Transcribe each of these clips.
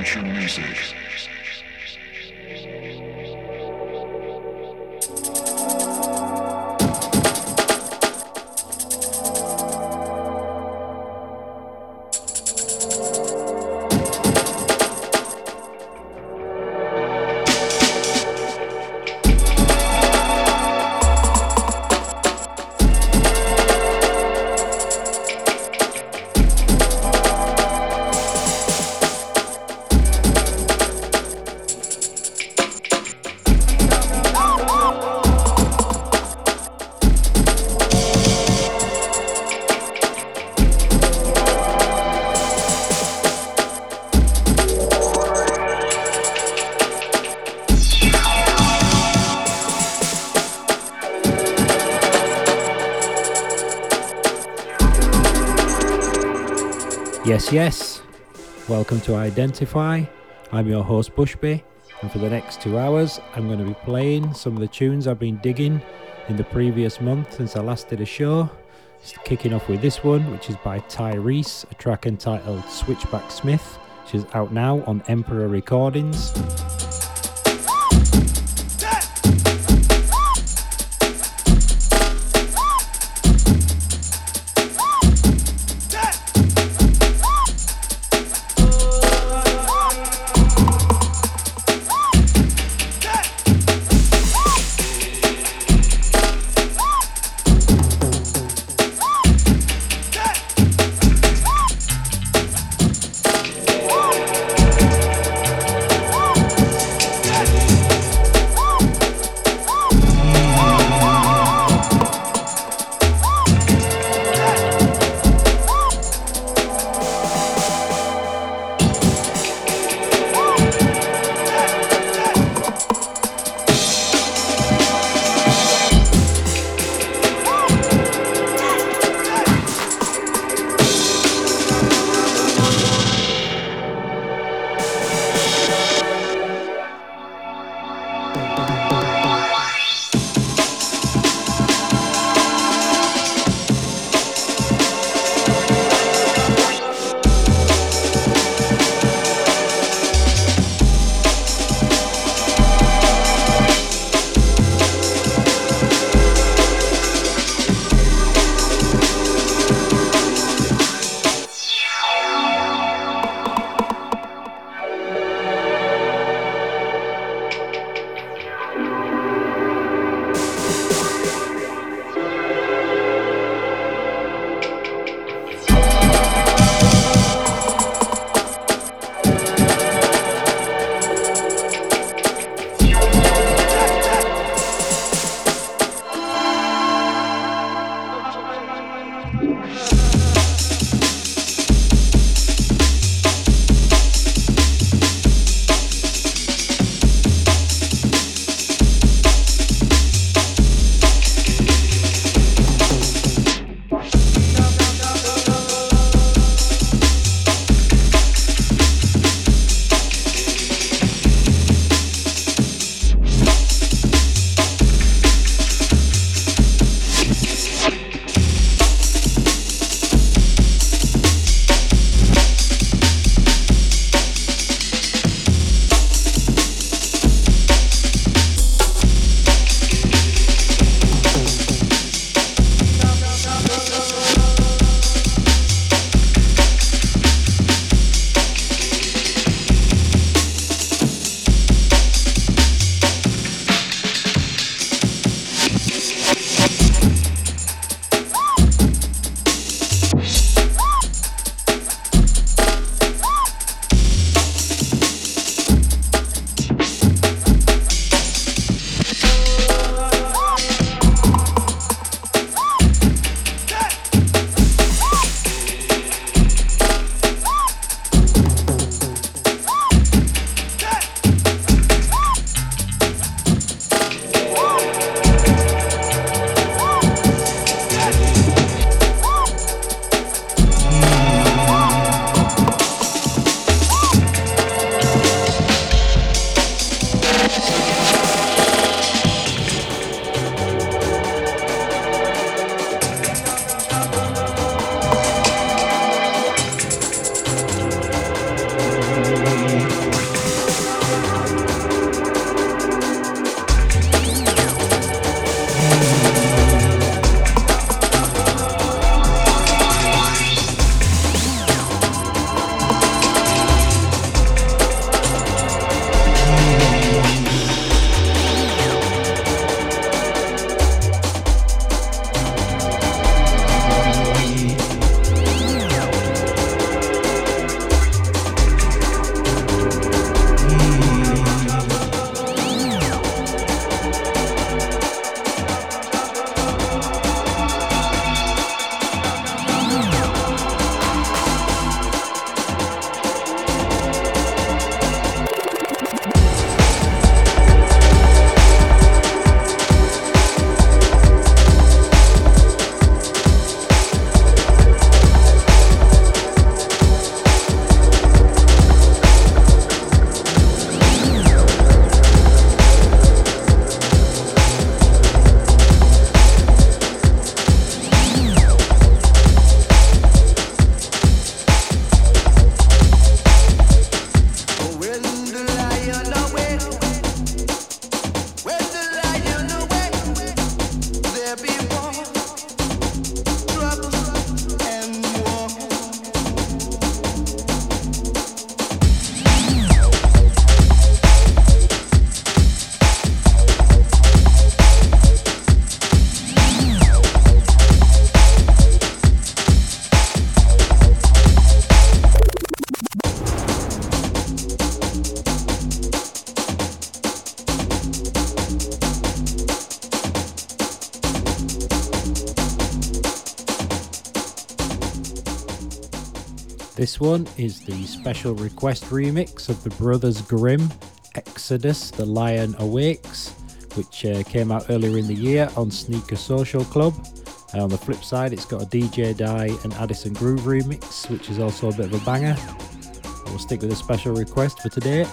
Nation Music. Yes. Welcome to Identify. I'm your host Bushby, and for the next two hours, I'm going to be playing some of the tunes I've been digging in the previous month since I last did a show. Just kicking off with this one, which is by Tyrese, a track entitled Switchback Smith, which is out now on Emperor Recordings. One is the special request remix of the Brothers Grimm Exodus The Lion Awakes, which uh, came out earlier in the year on Sneaker Social Club. And on the flip side, it's got a DJ Die and Addison Groove remix, which is also a bit of a banger. We'll stick with a special request for today.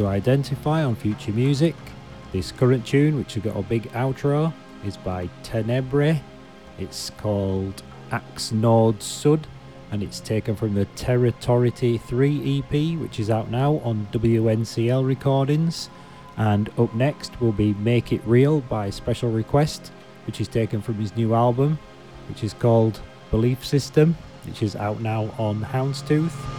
To Identify on Future Music. This current tune, which has got a big outro, is by Tenebre. It's called Axe Nord Sud and it's taken from the Territority 3 EP, which is out now on WNCL recordings. And up next will be Make It Real by Special Request, which is taken from his new album, which is called Belief System, which is out now on Houndstooth.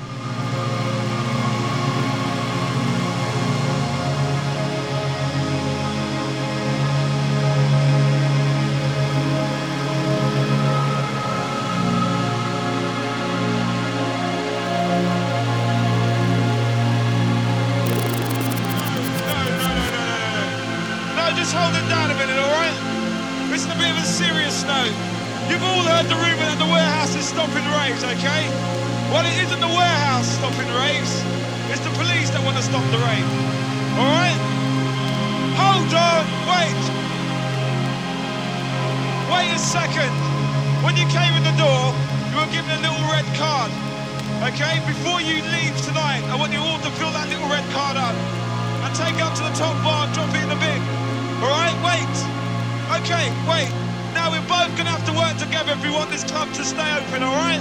Okay, wait. Now we're both going to have to work together if we want this club to stay open, all right?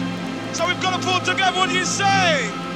So we've got to pull together. What do you say?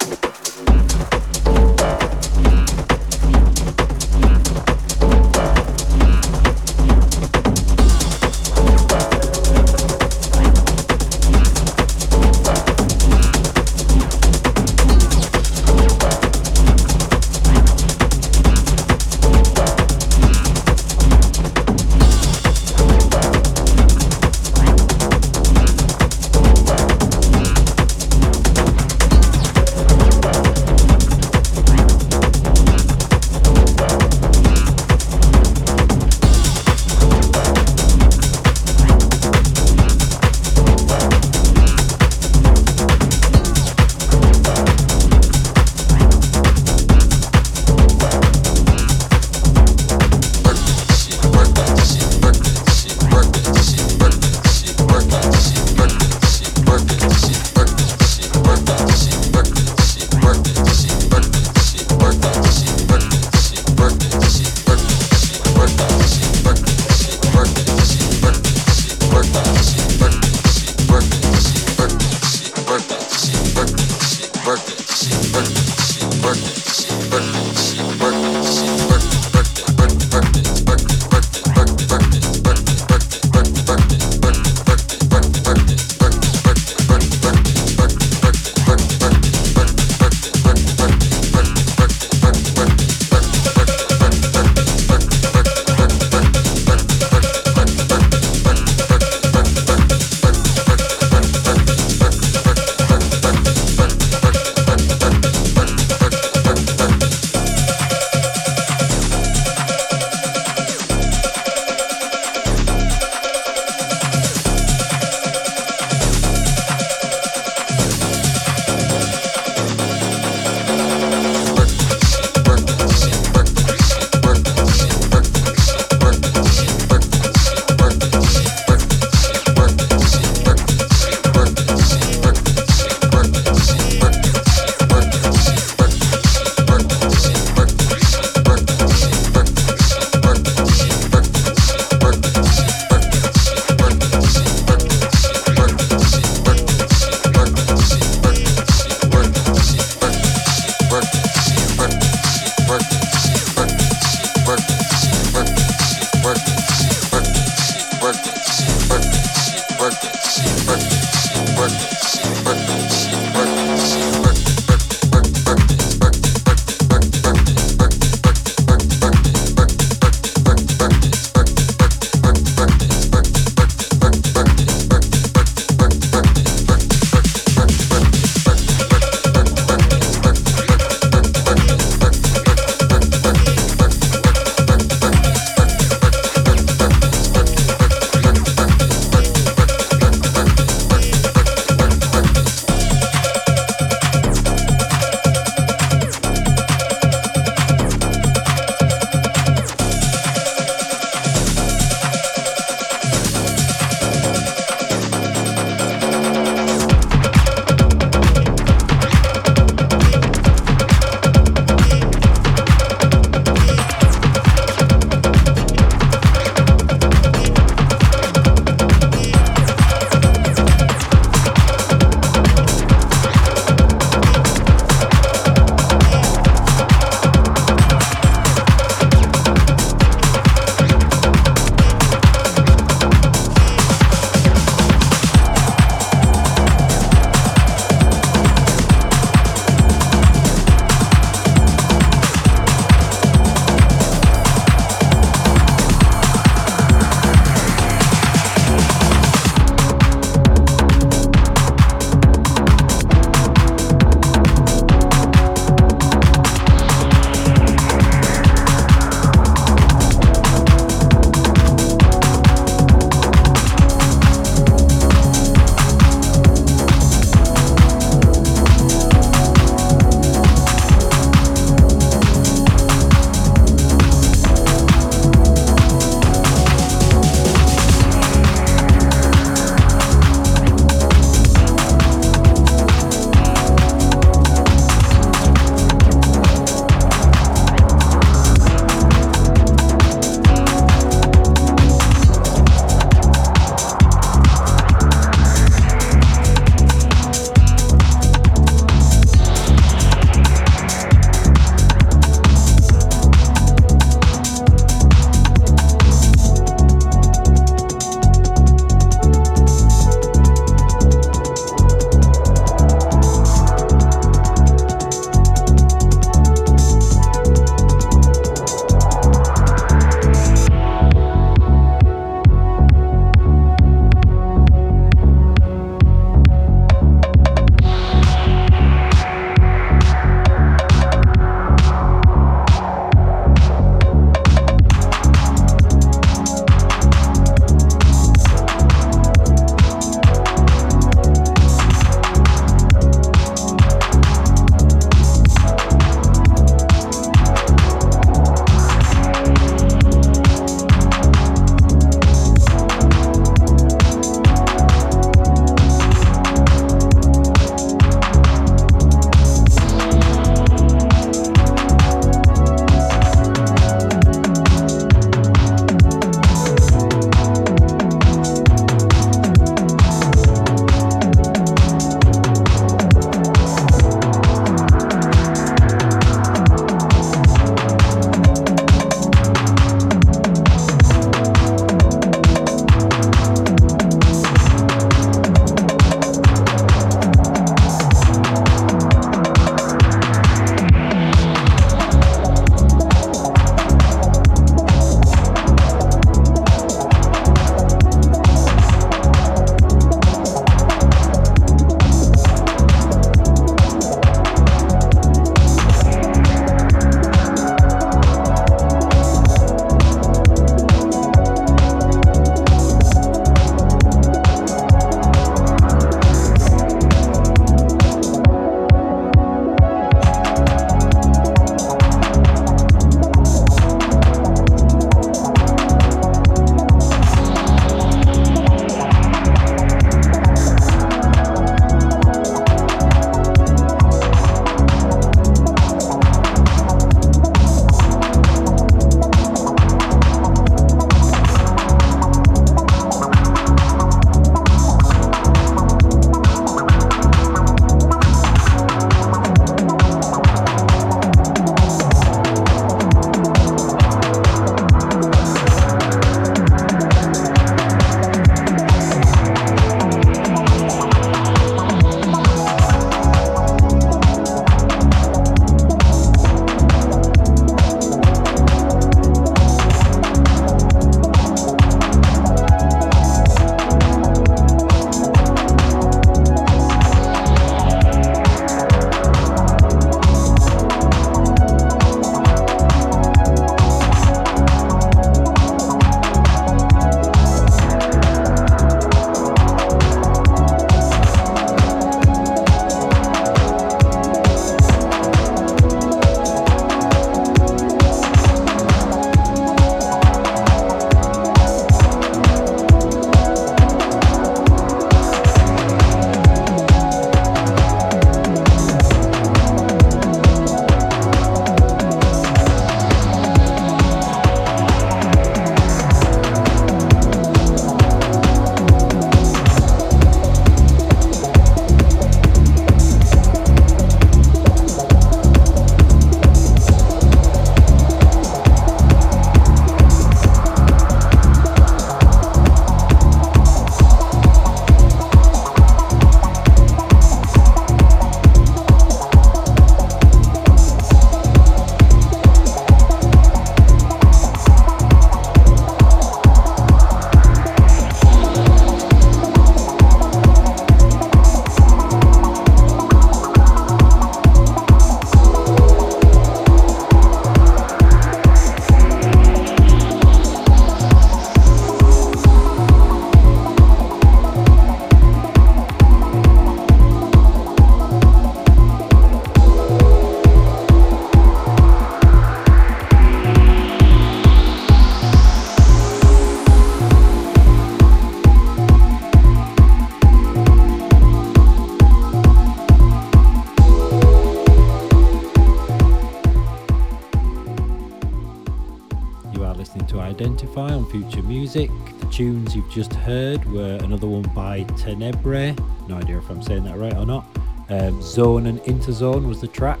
Future Music. The tunes you've just heard were another one by Tenebre, no idea if I'm saying that right or not. Um, Zone and Interzone was the track,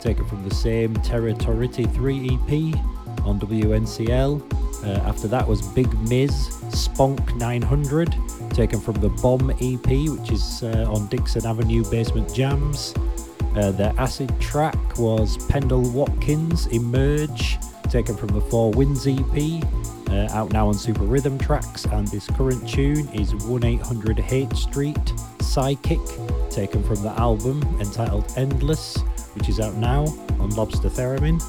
taken from the same Territority 3 EP on WNCL. Uh, after that was Big Miz Spunk 900, taken from the Bomb EP, which is uh, on Dixon Avenue Basement Jams. Uh, the acid track was Pendle Watkins Emerge, taken from the Four Winds EP, uh, out now on Super Rhythm Tracks. And this current tune is 1 800 Hate Street Psychic, taken from the album entitled Endless, which is out now on Lobster Theremin.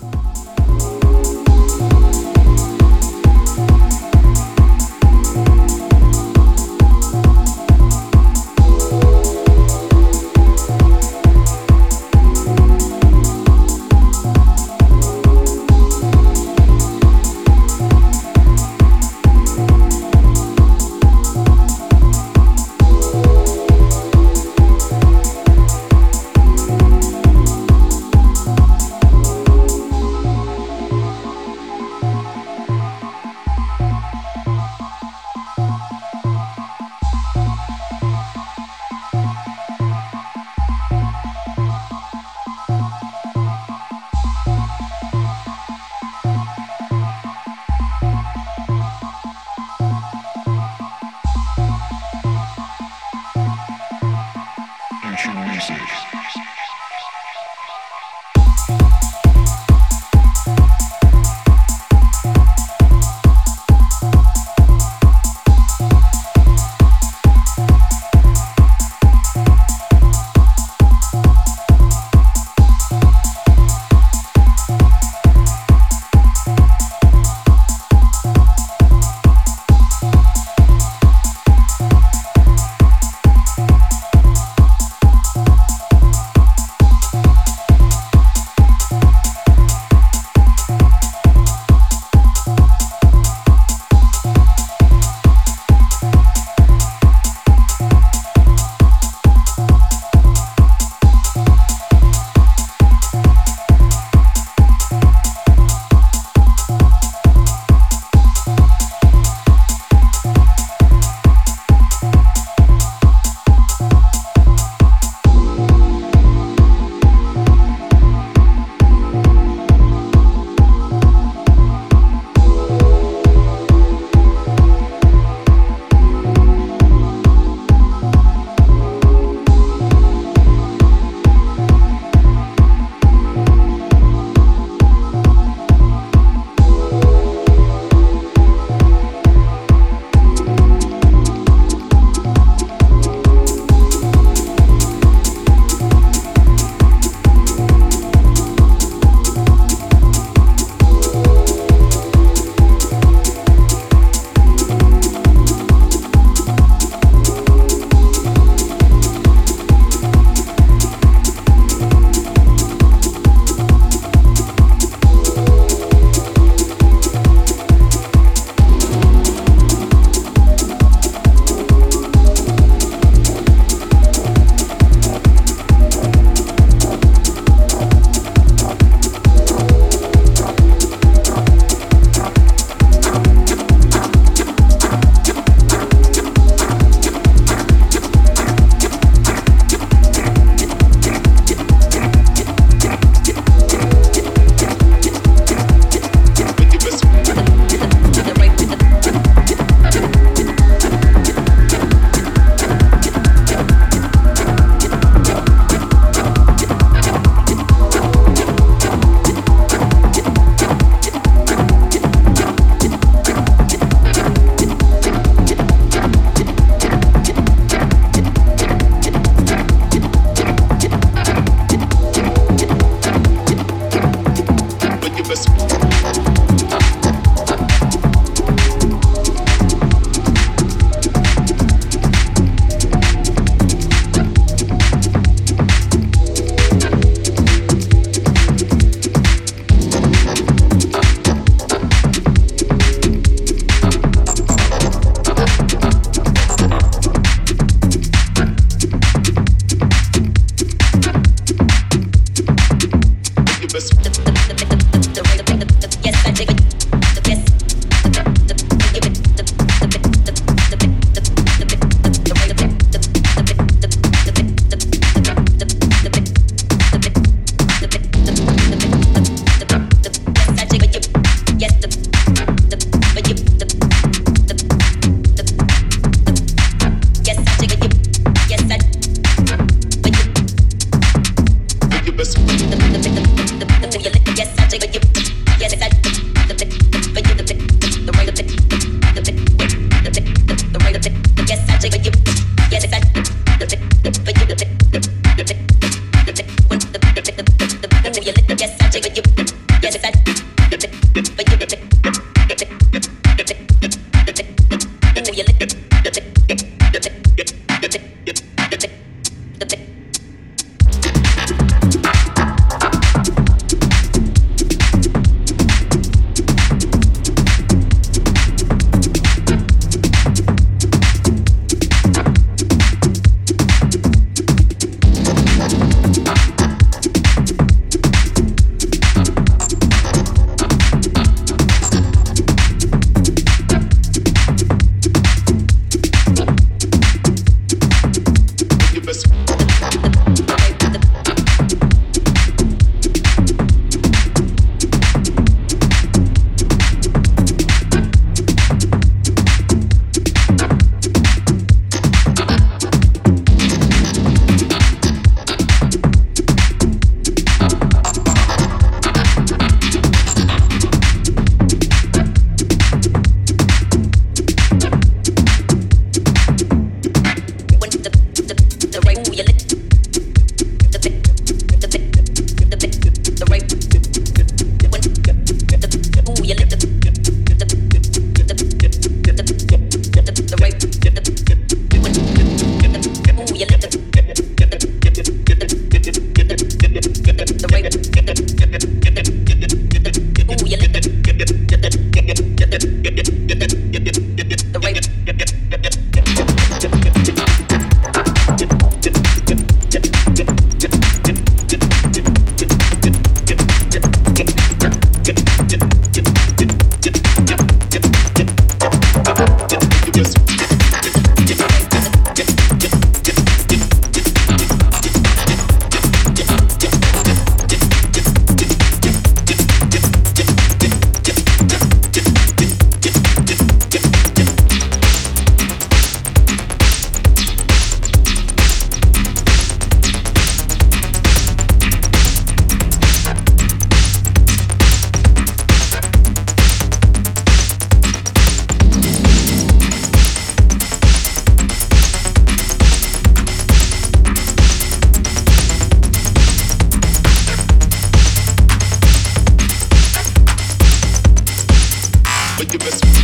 for your best.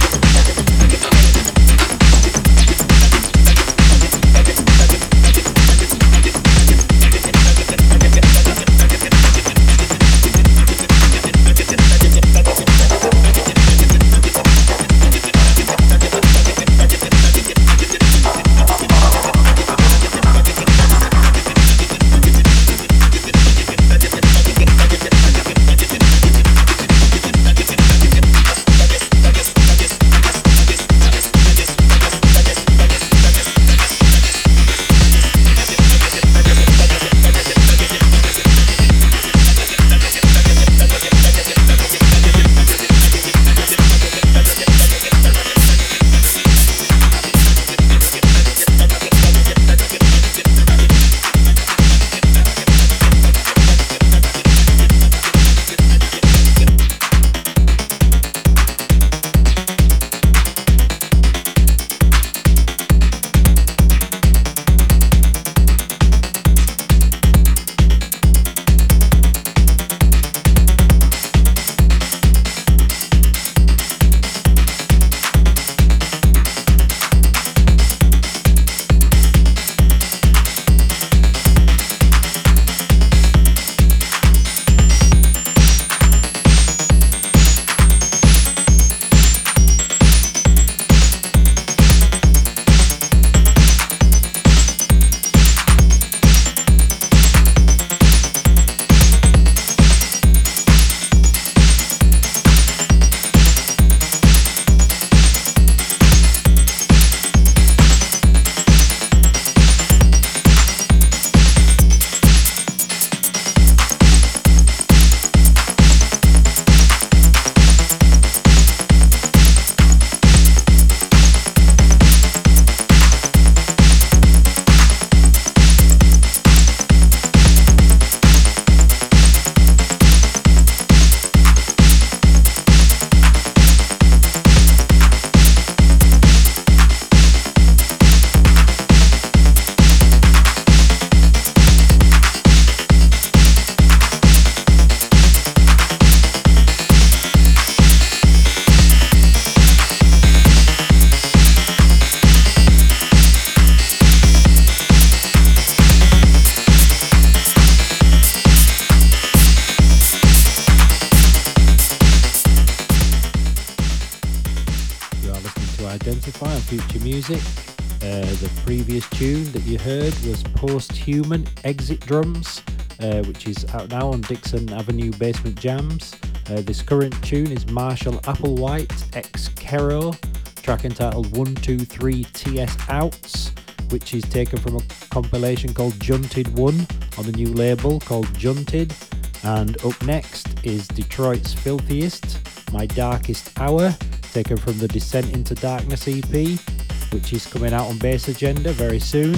Human Exit Drums, uh, which is out now on Dixon Avenue Basement Jams. Uh, this current tune is Marshall Applewhite x Kero, track entitled 123 TS Outs, which is taken from a compilation called Junted One on the new label called Junted. And up next is Detroit's Filthiest, My Darkest Hour, taken from the Descent into Darkness EP, which is coming out on Bass Agenda very soon.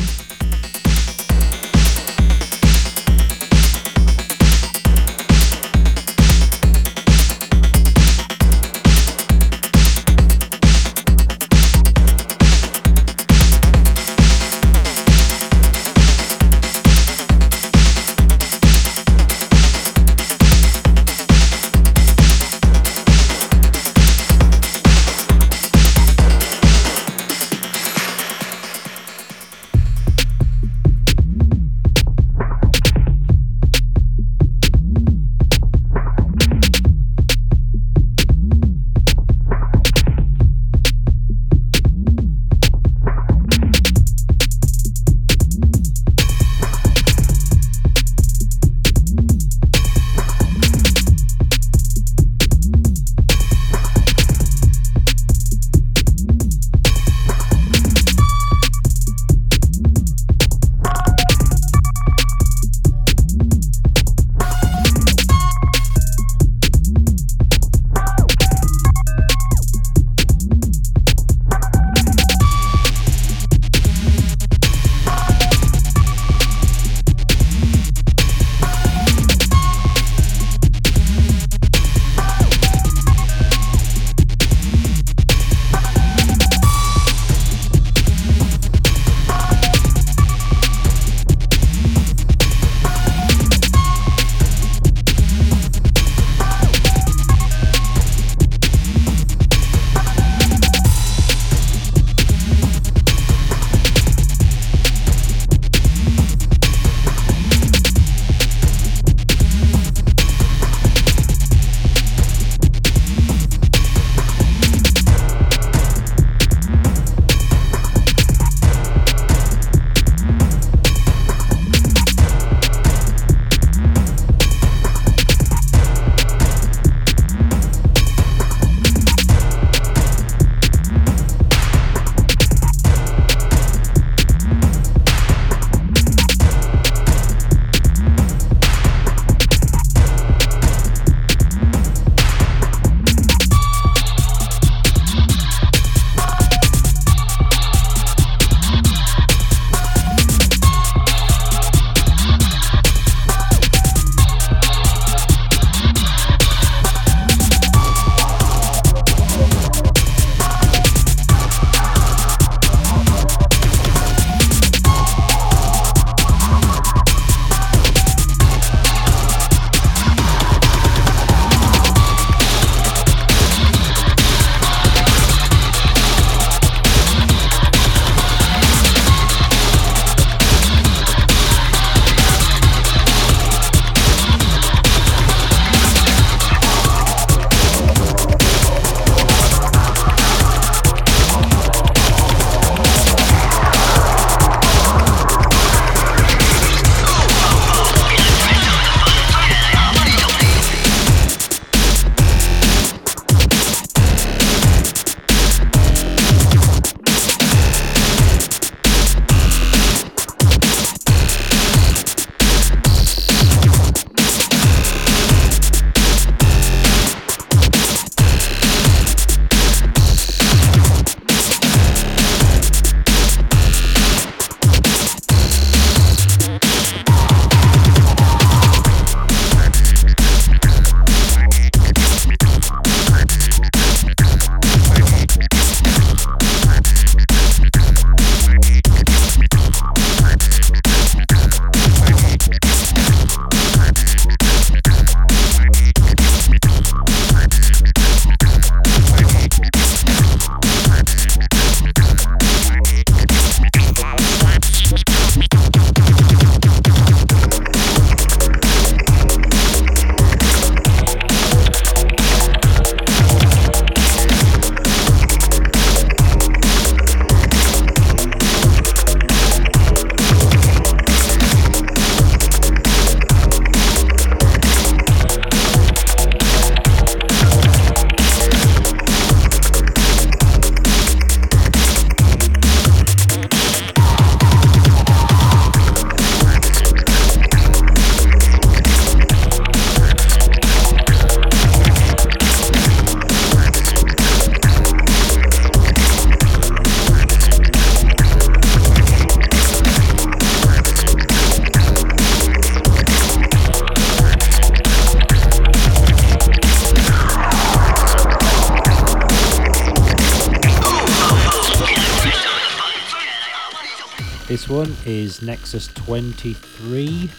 Is Nexus 23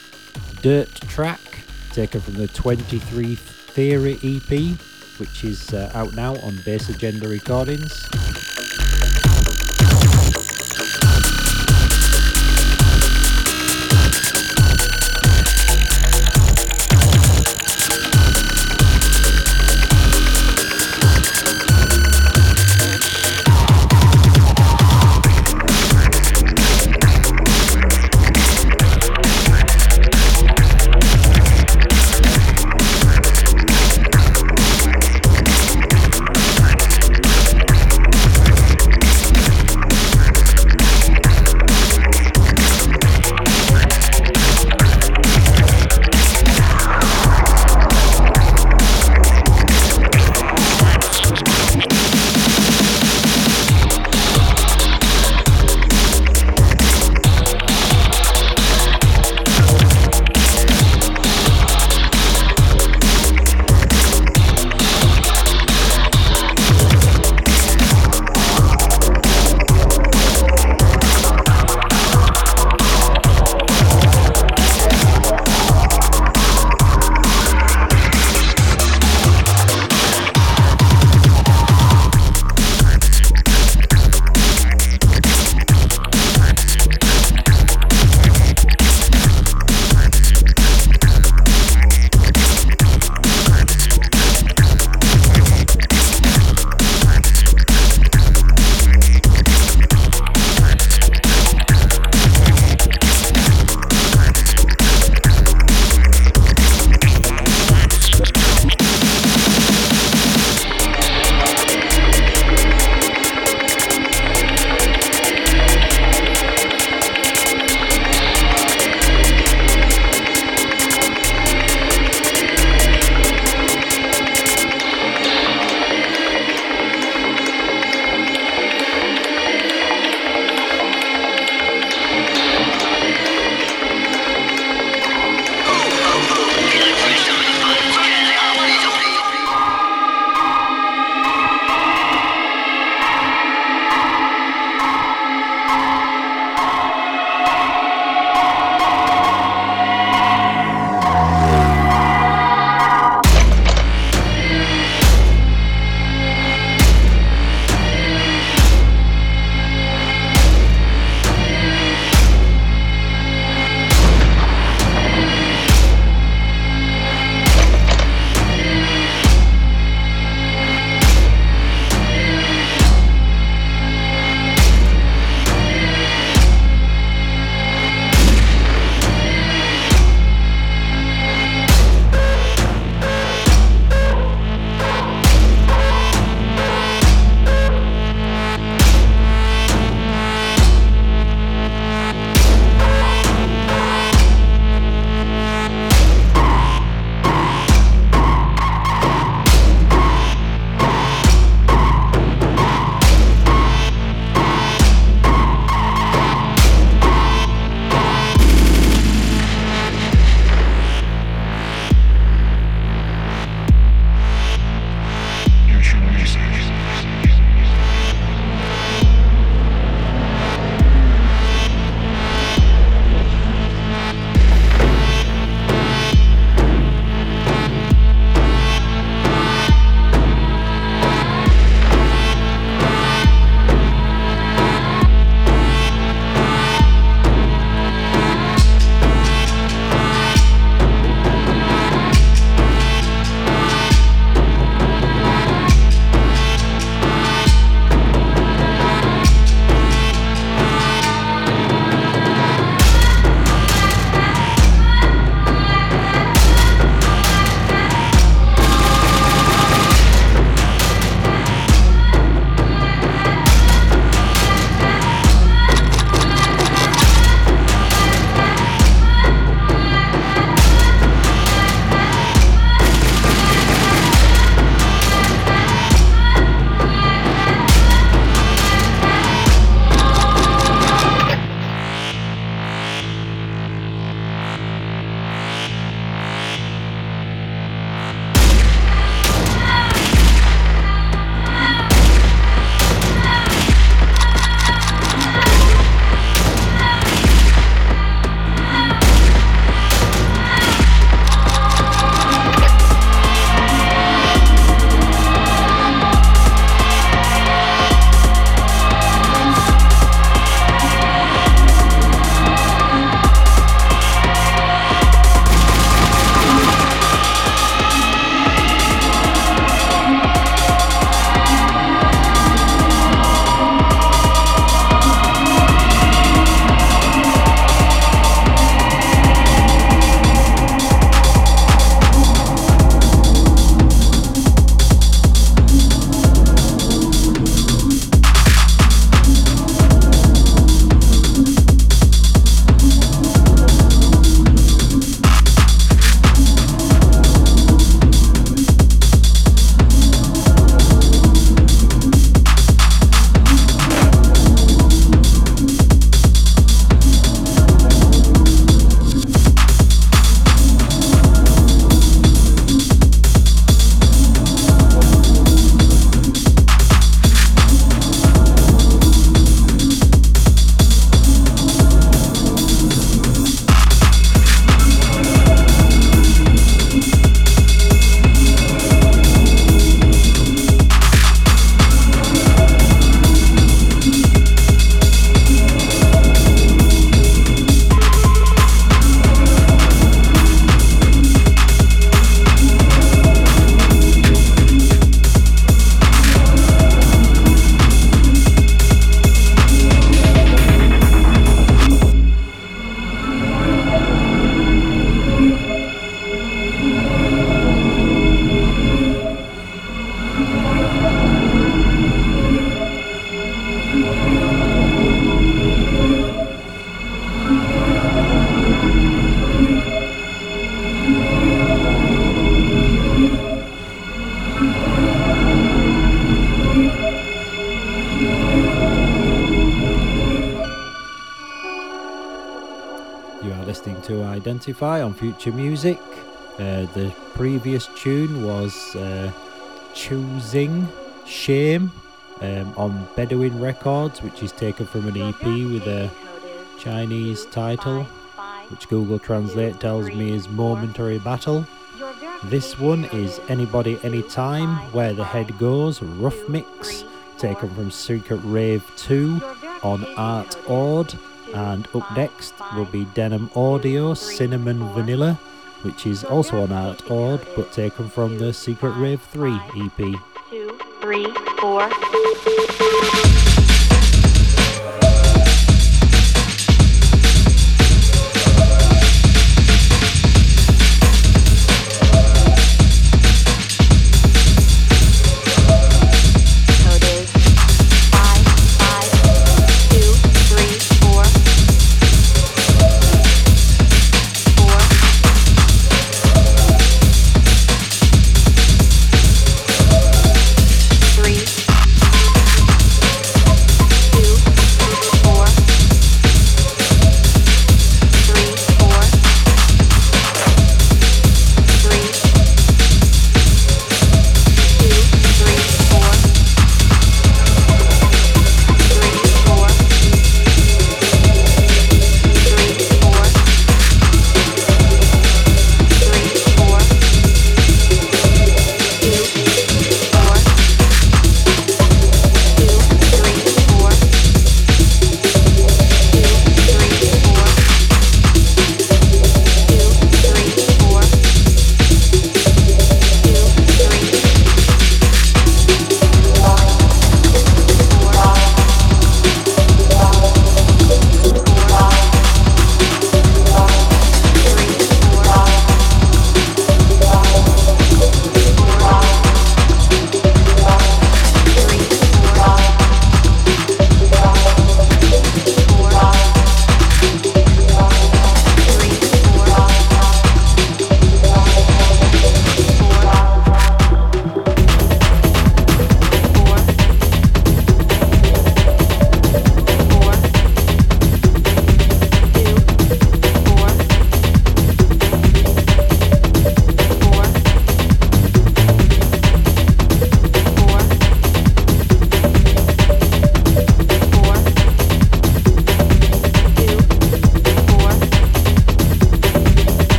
Dirt Track, taken from the 23 Theory EP, which is uh, out now on Bass Agenda Recordings. Identify on Future Music. Uh, the previous tune was uh, Choosing Shame um, on Bedouin Records, which is taken from an EP with a Chinese title, which Google Translate tells me is Momentary Battle. This one is Anybody Anytime, Where the Head Goes, Rough Mix, taken from Secret Rave 2 on Art Ord. And up next will be Denim Audio, Cinnamon Vanilla, which is also on Art Ord but taken from the Secret Rave 3 EP. Two, three, four.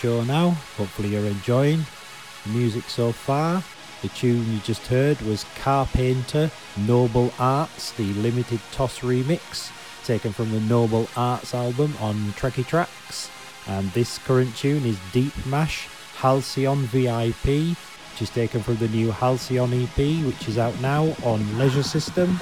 Show now. Hopefully, you're enjoying the music so far. The tune you just heard was Carpainter Noble Arts, the limited toss remix, taken from the Noble Arts album on Trekkie Trax. And this current tune is Deep Mash Halcyon VIP, which is taken from the new Halcyon EP, which is out now on Leisure System.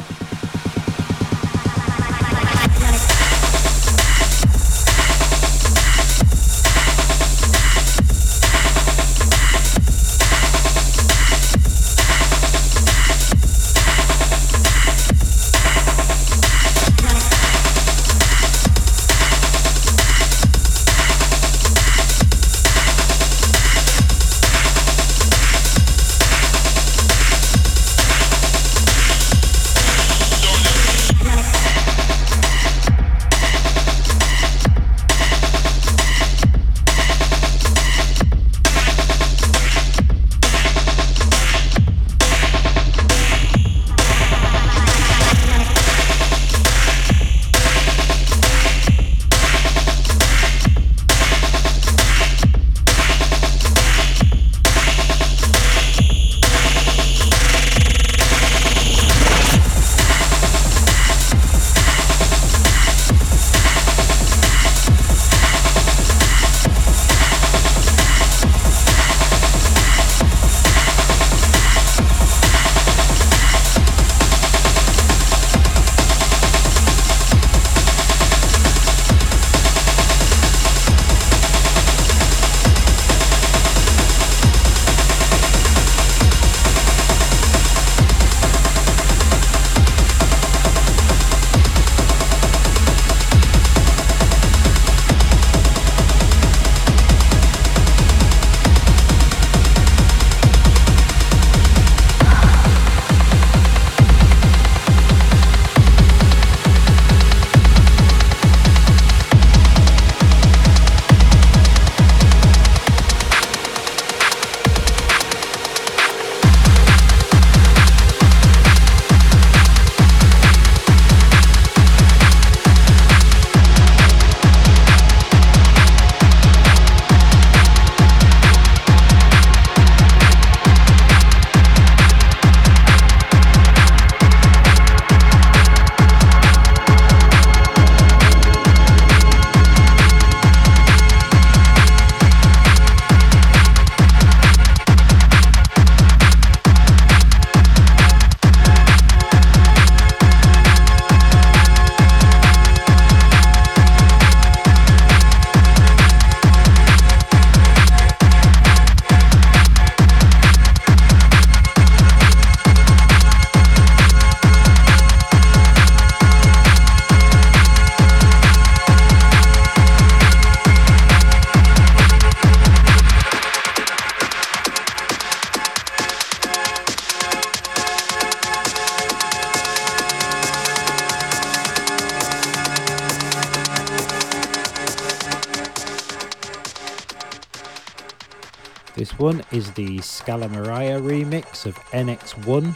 One is the Skalameriya remix of NX1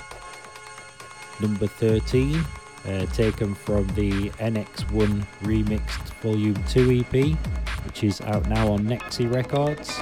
number 13, uh, taken from the NX1 Remixed Volume 2 EP, which is out now on Nexi Records.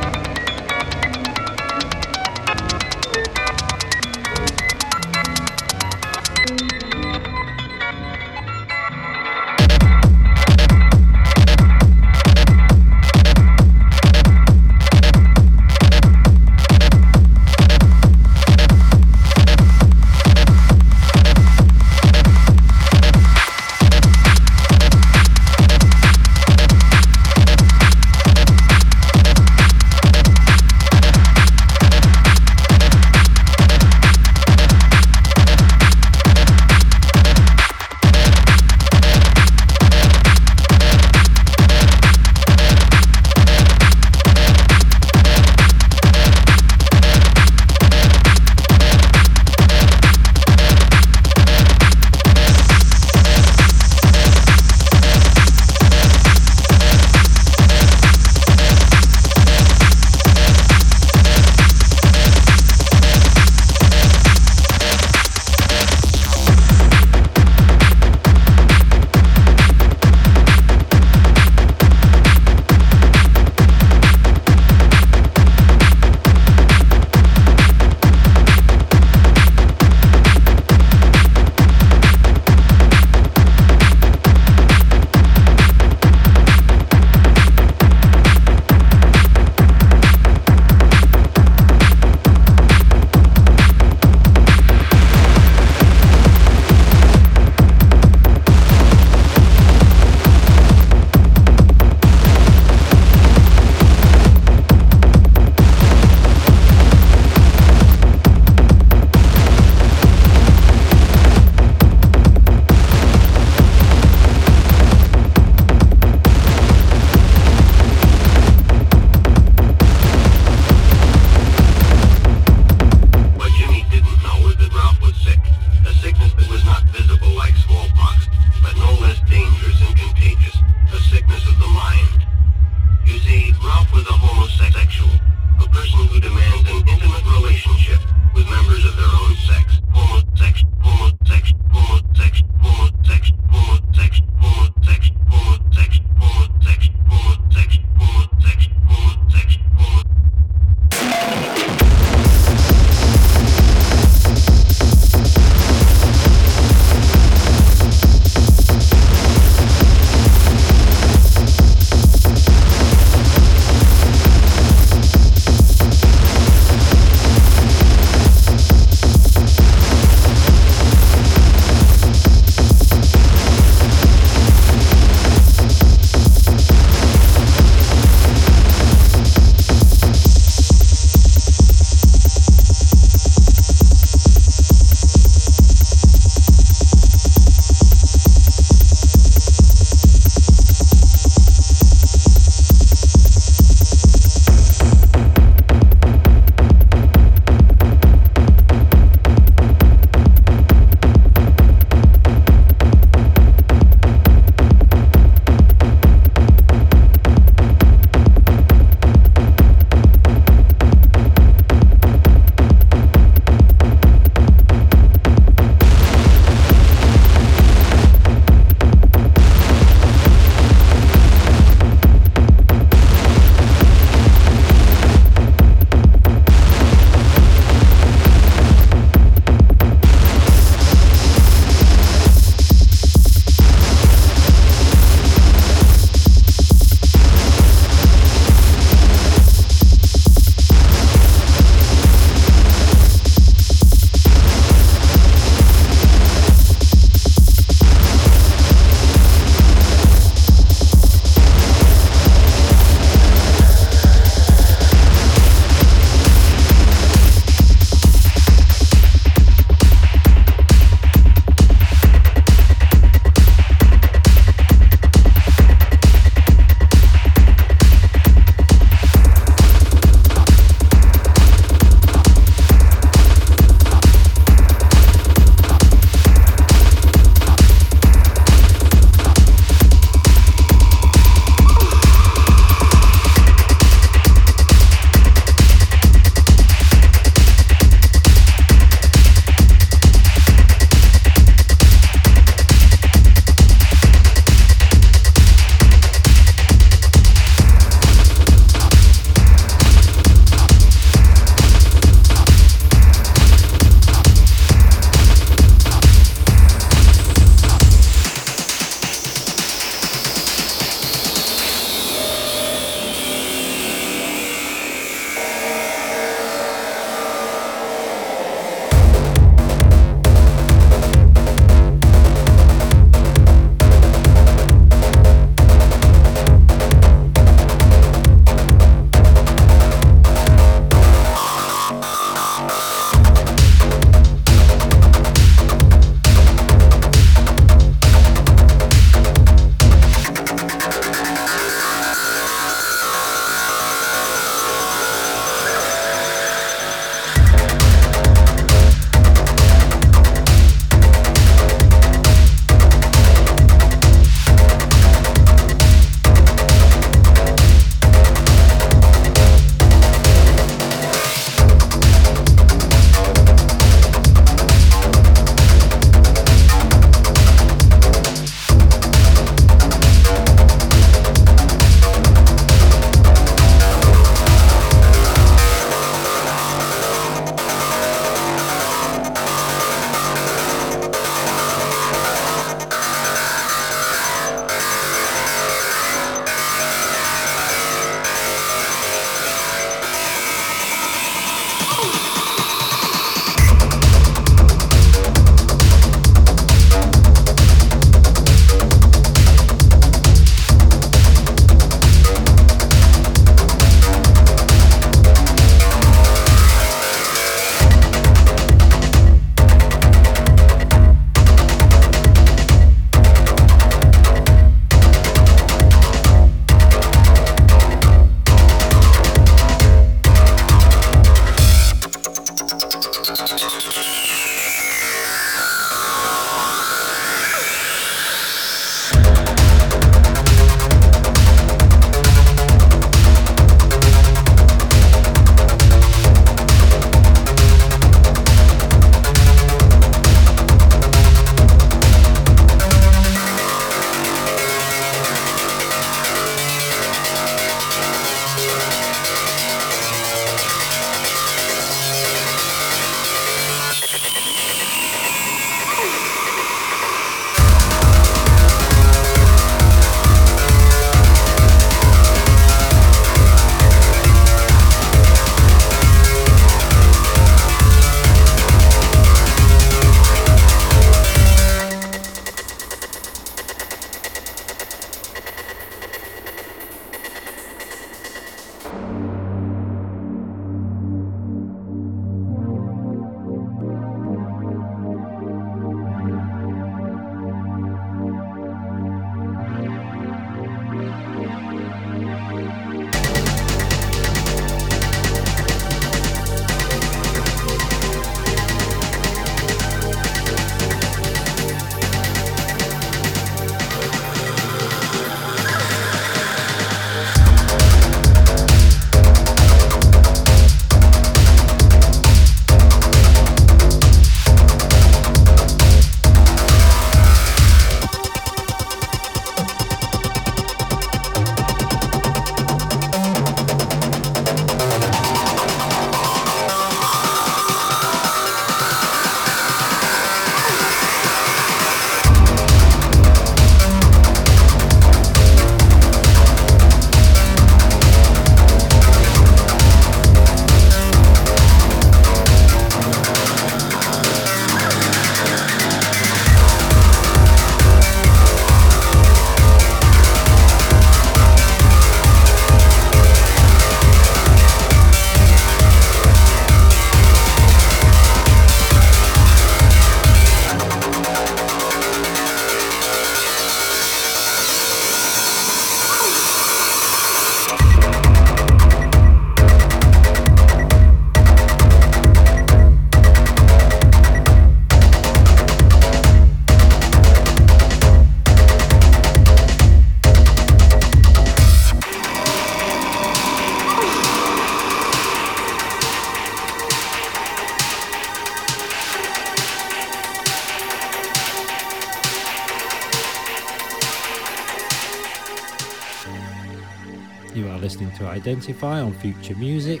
Identify on Future Music.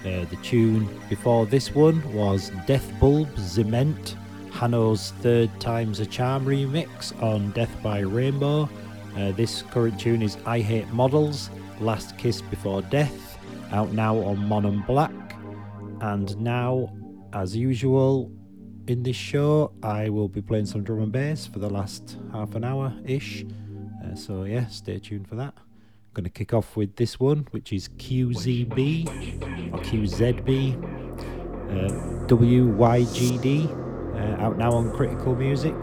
Uh, the tune before this one was Death Bulb Zement, Hano's Third Time's a Charm remix on Death by Rainbow. Uh, this current tune is I Hate Models, Last Kiss Before Death, out now on Mon and Black. And now, as usual, in this show, I will be playing some drum and bass for the last half an hour ish. Uh, so, yeah, stay tuned for that. Going to kick off with this one, which is QZB or QZB uh, WYGD, uh, out now on Critical Music.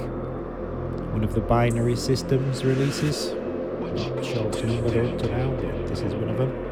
One of the binary systems releases. Not sure which number they're up to now, but this is one of them.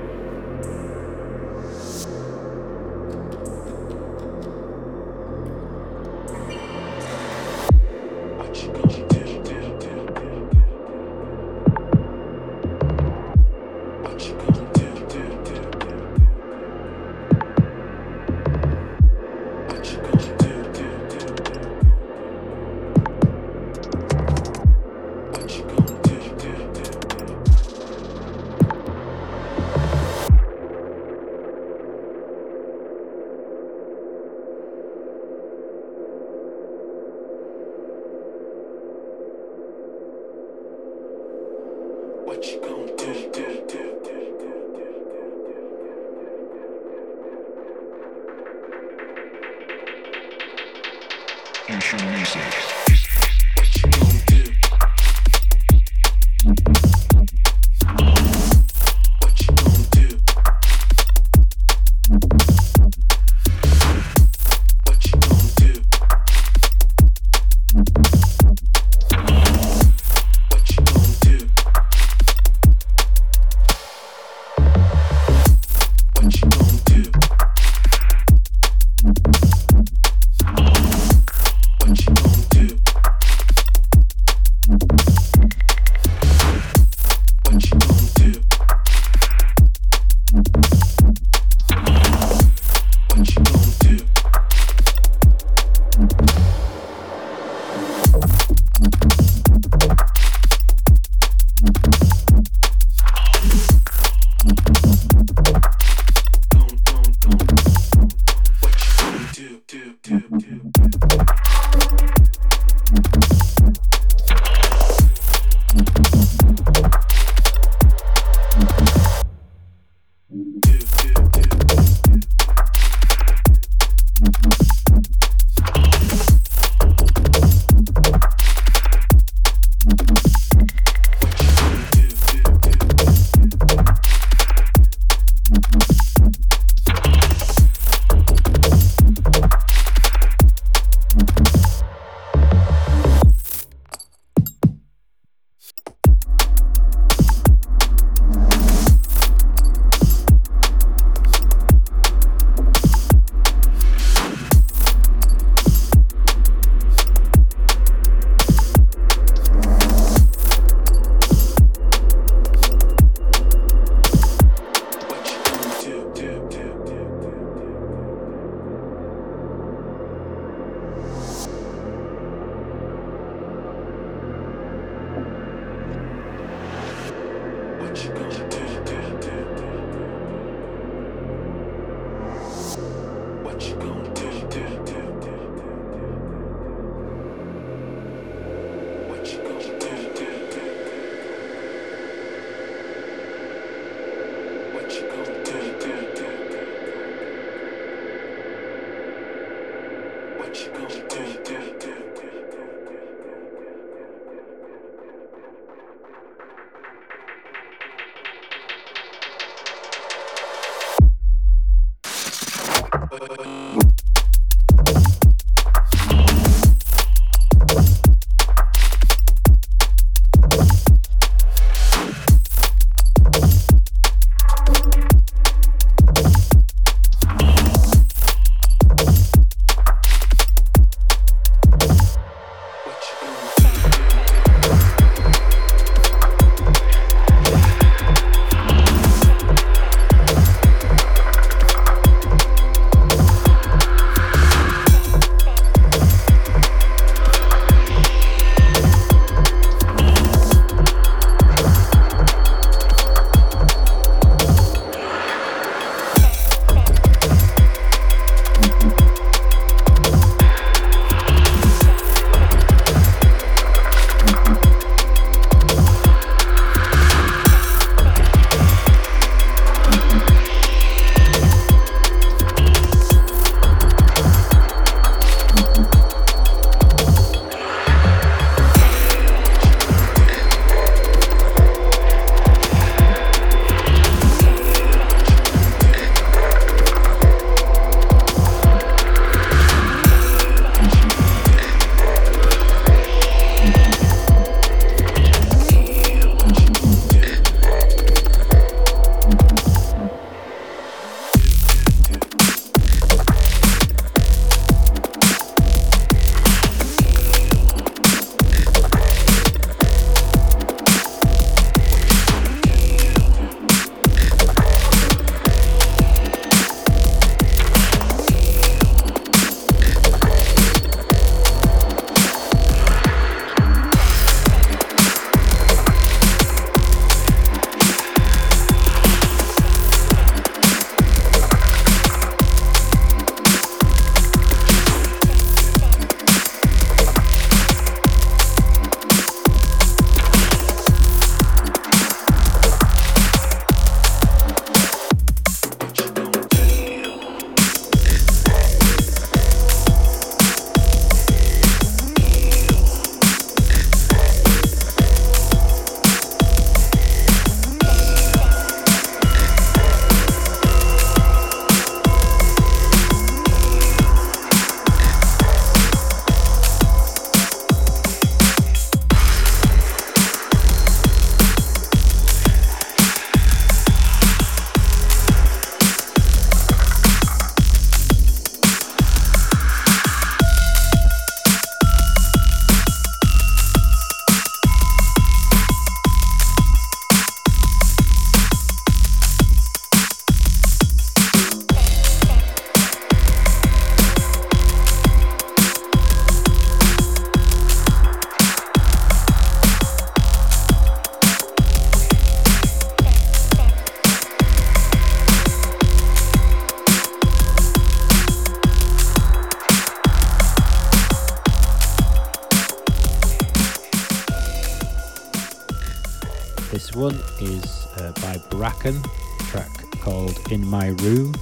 Track called In My Room,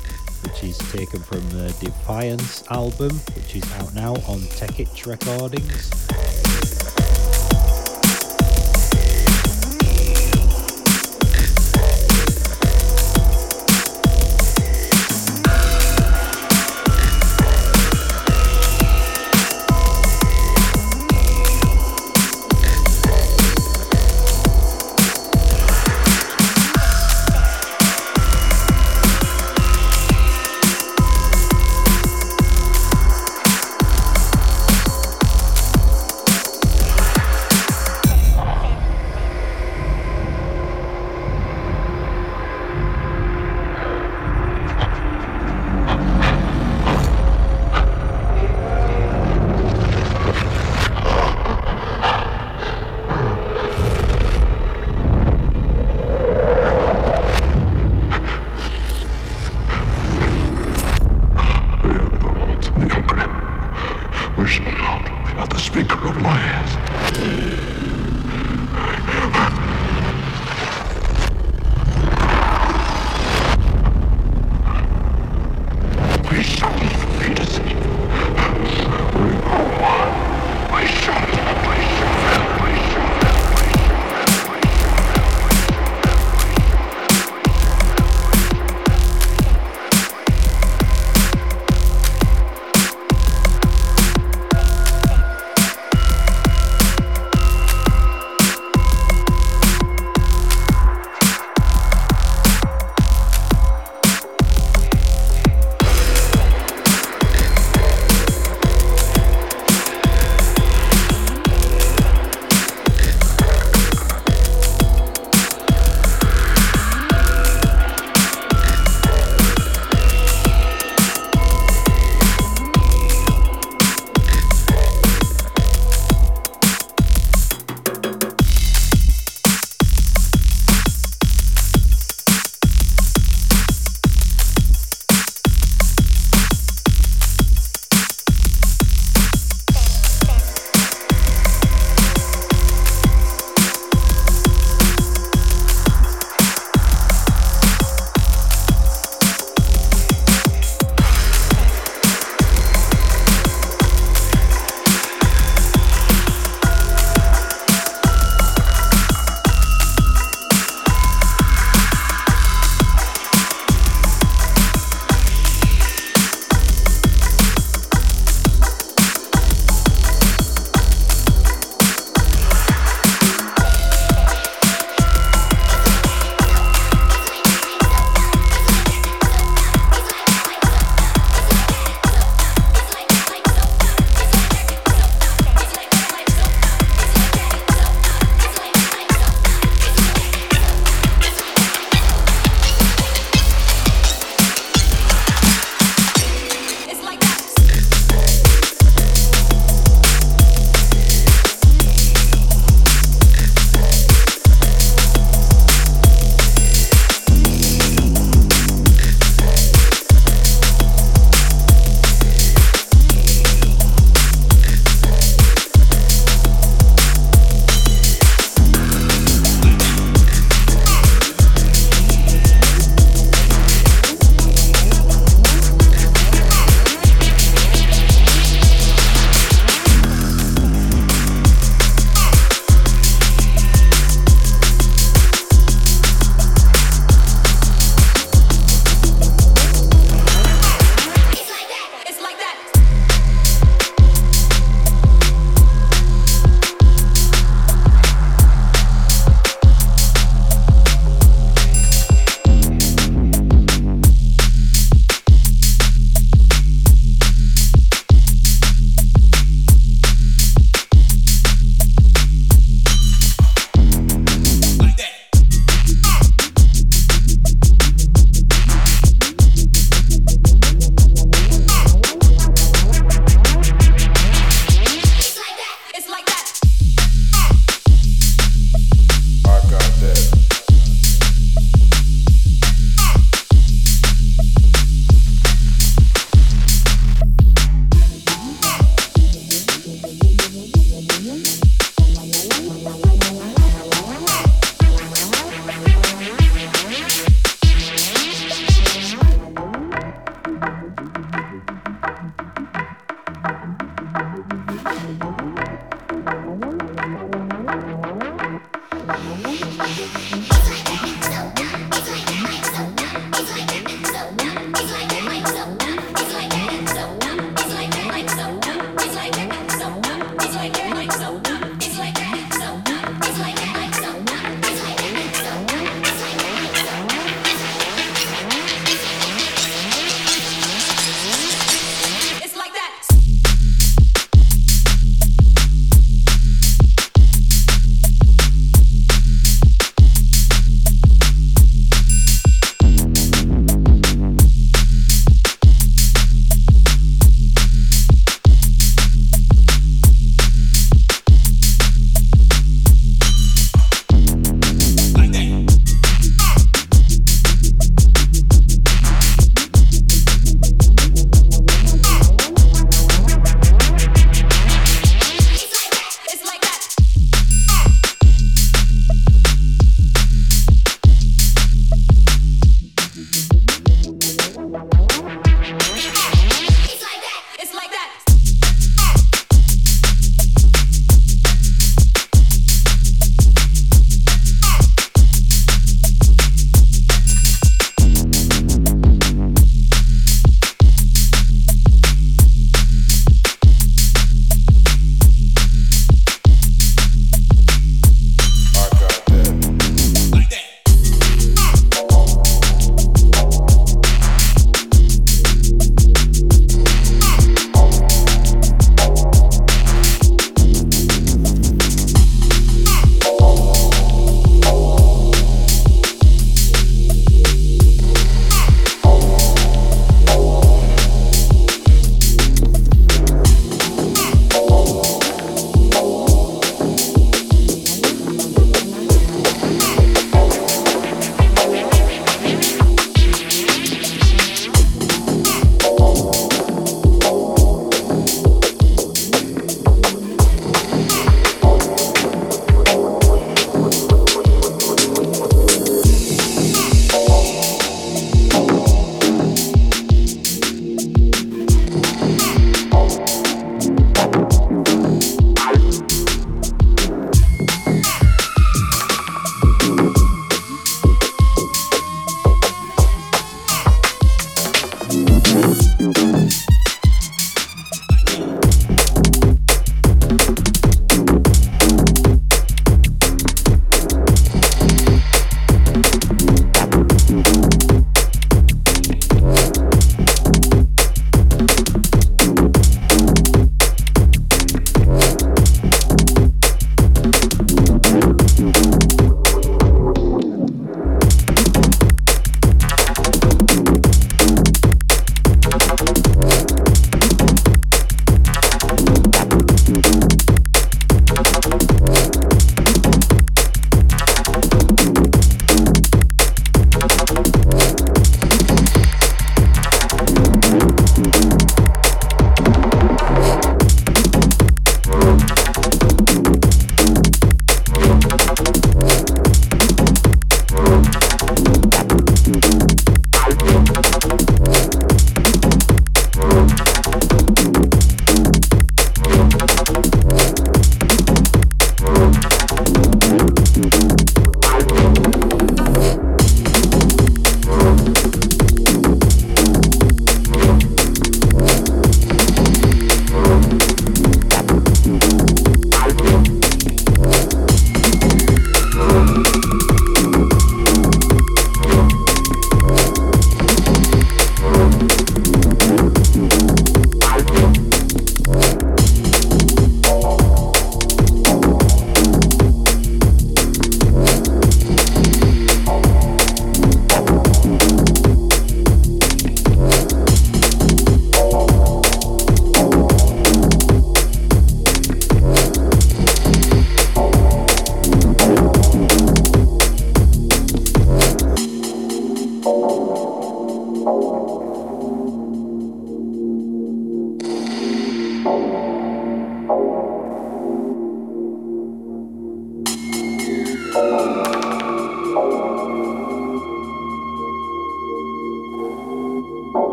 which is taken from the Defiance album, which is out now on Tech Itch Recordings.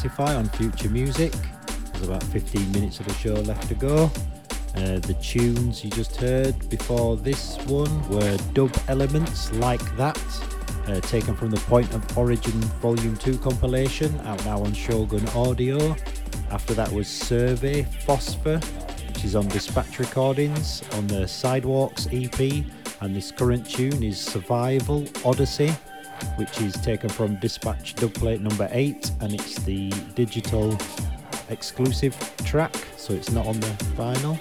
Identify on Future Music. There's about 15 minutes of the show left to go. Uh, the tunes you just heard before this one were dub elements like that, uh, taken from the Point of Origin Volume 2 compilation, out now on Shogun Audio. After that was Survey Phosphor, which is on Dispatch Recordings on the Sidewalks EP, and this current tune is Survival Odyssey, which is taken from Dispatch dubplate number 8, and it's the digital exclusive track, so it's not on the vinyl.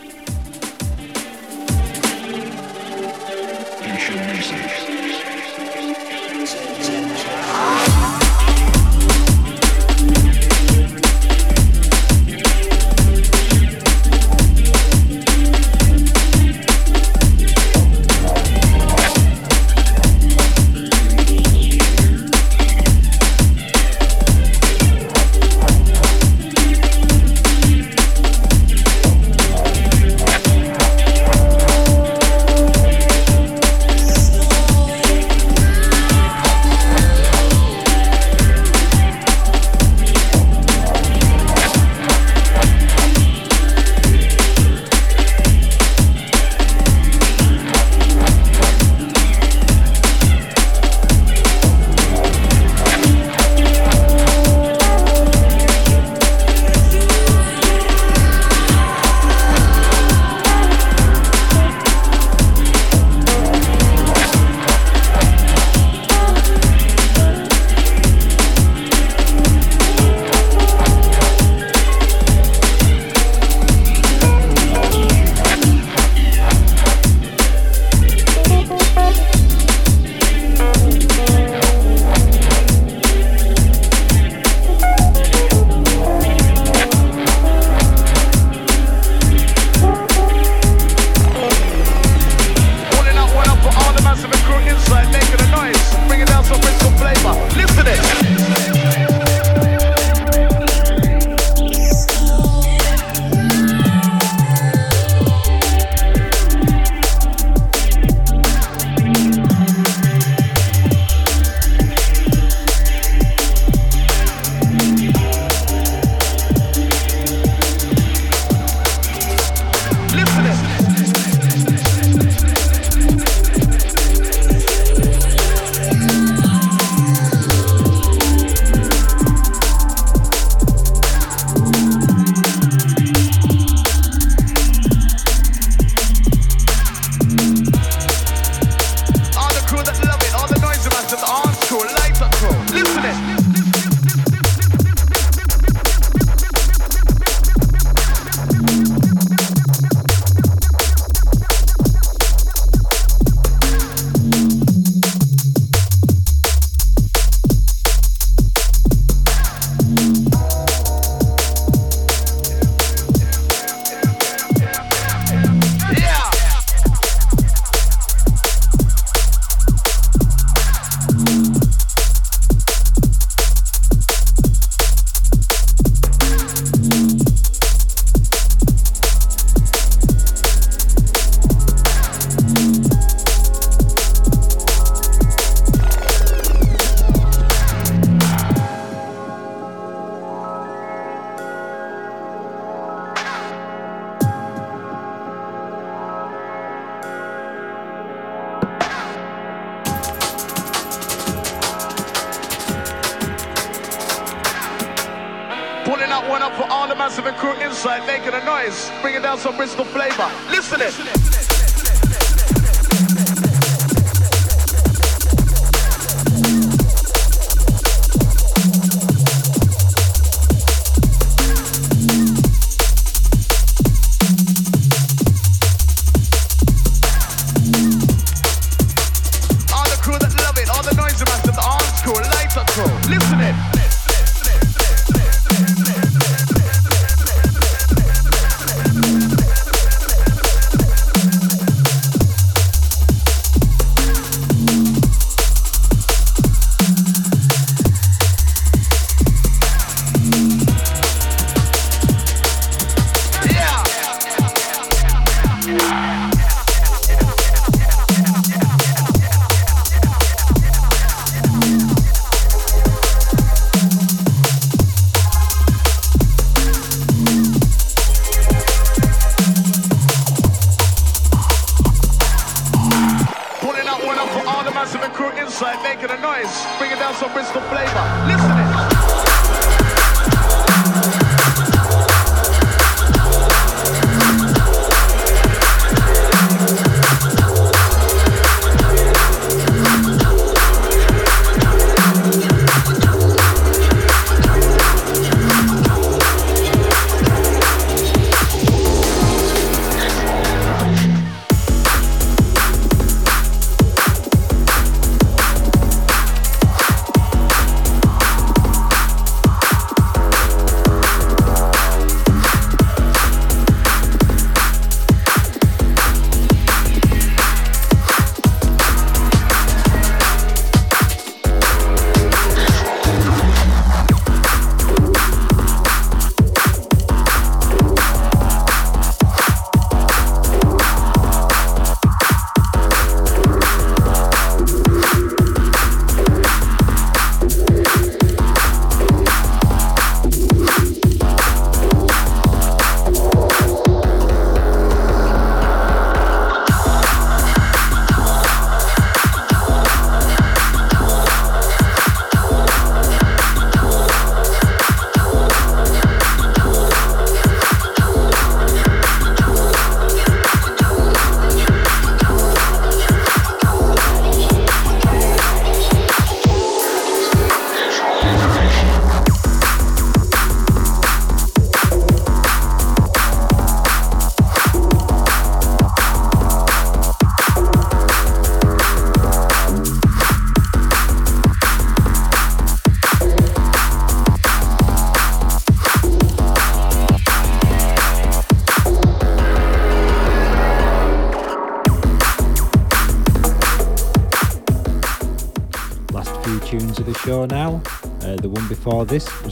bringing down some Bristol flavor. Listen it.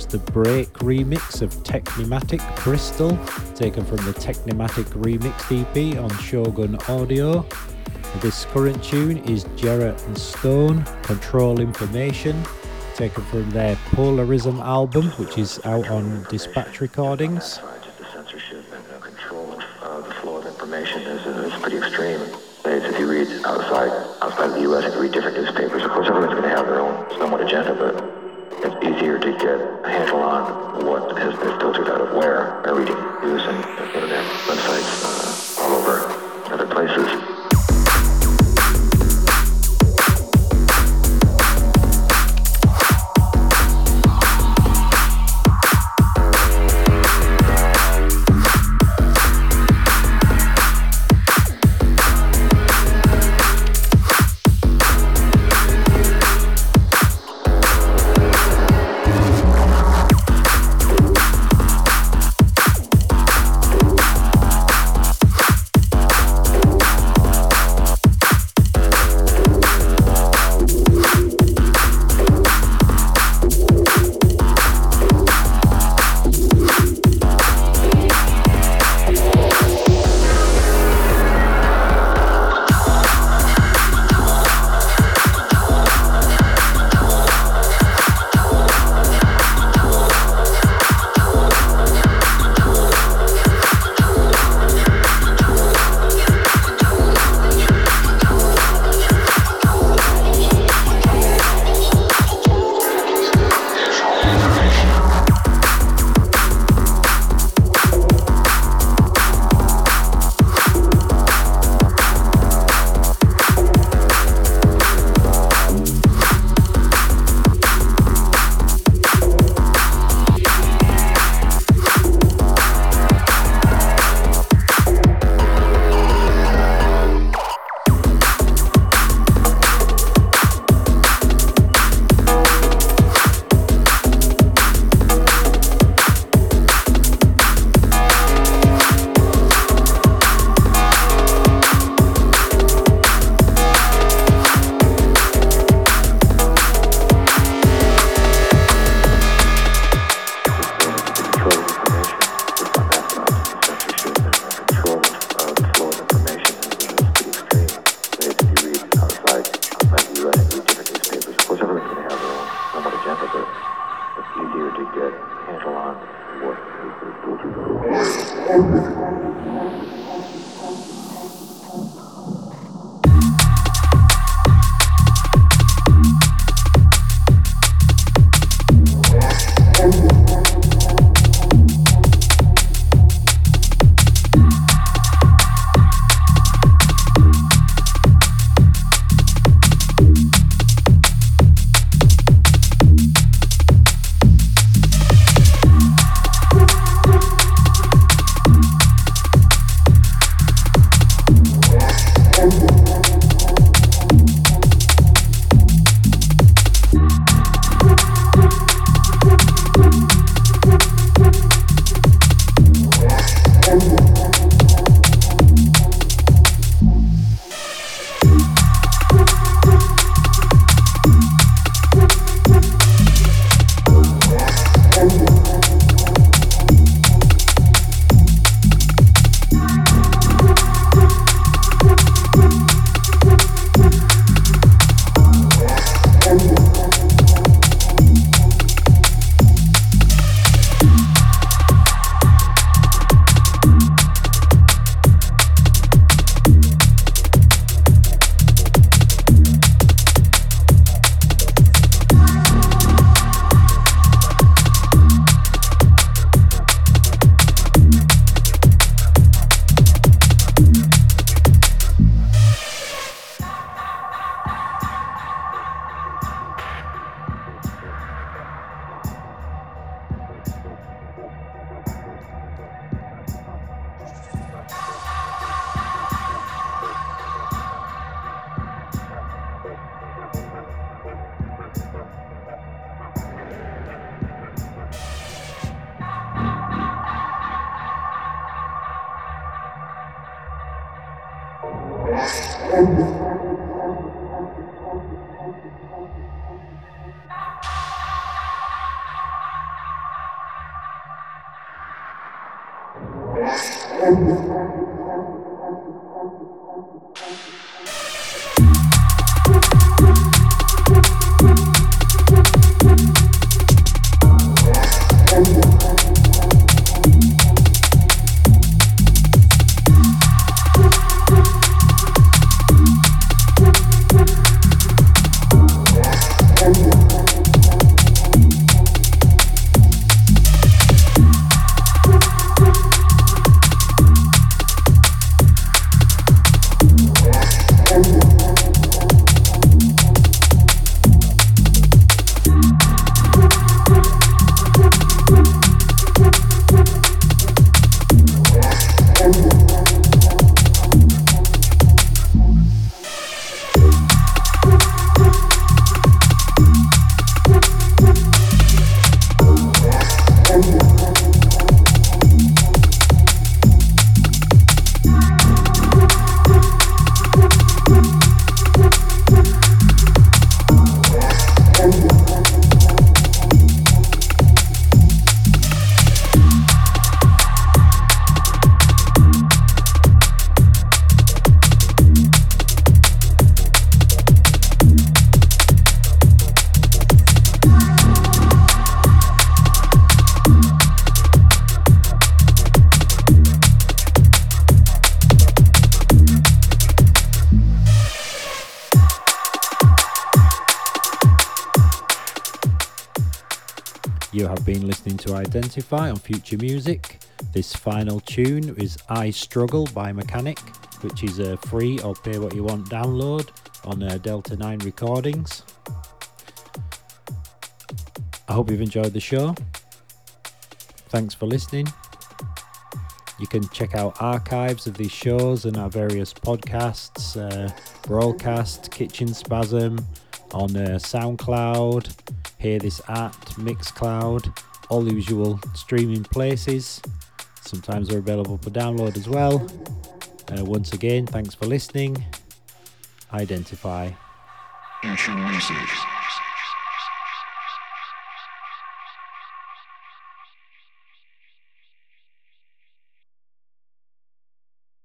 the Break remix of Technimatic Bristol, taken from the Technimatic Remix EP on Shogun Audio. This current tune is Gerra and Stone, Control Information, taken from their Polarism album, which is out on Dispatch Recordings. Identify on Future Music. This final tune is I Struggle by Mechanic, which is a free or pay what you want download on uh, Delta 9 Recordings. I hope you've enjoyed the show. Thanks for listening. You can check out archives of these shows and our various podcasts, uh, broadcast, Kitchen Spasm on uh, SoundCloud, Hear This at Mixcloud, all the usual streaming places. Sometimes they're available for download as well. Uh, once again, thanks for listening. Identify. Future Music.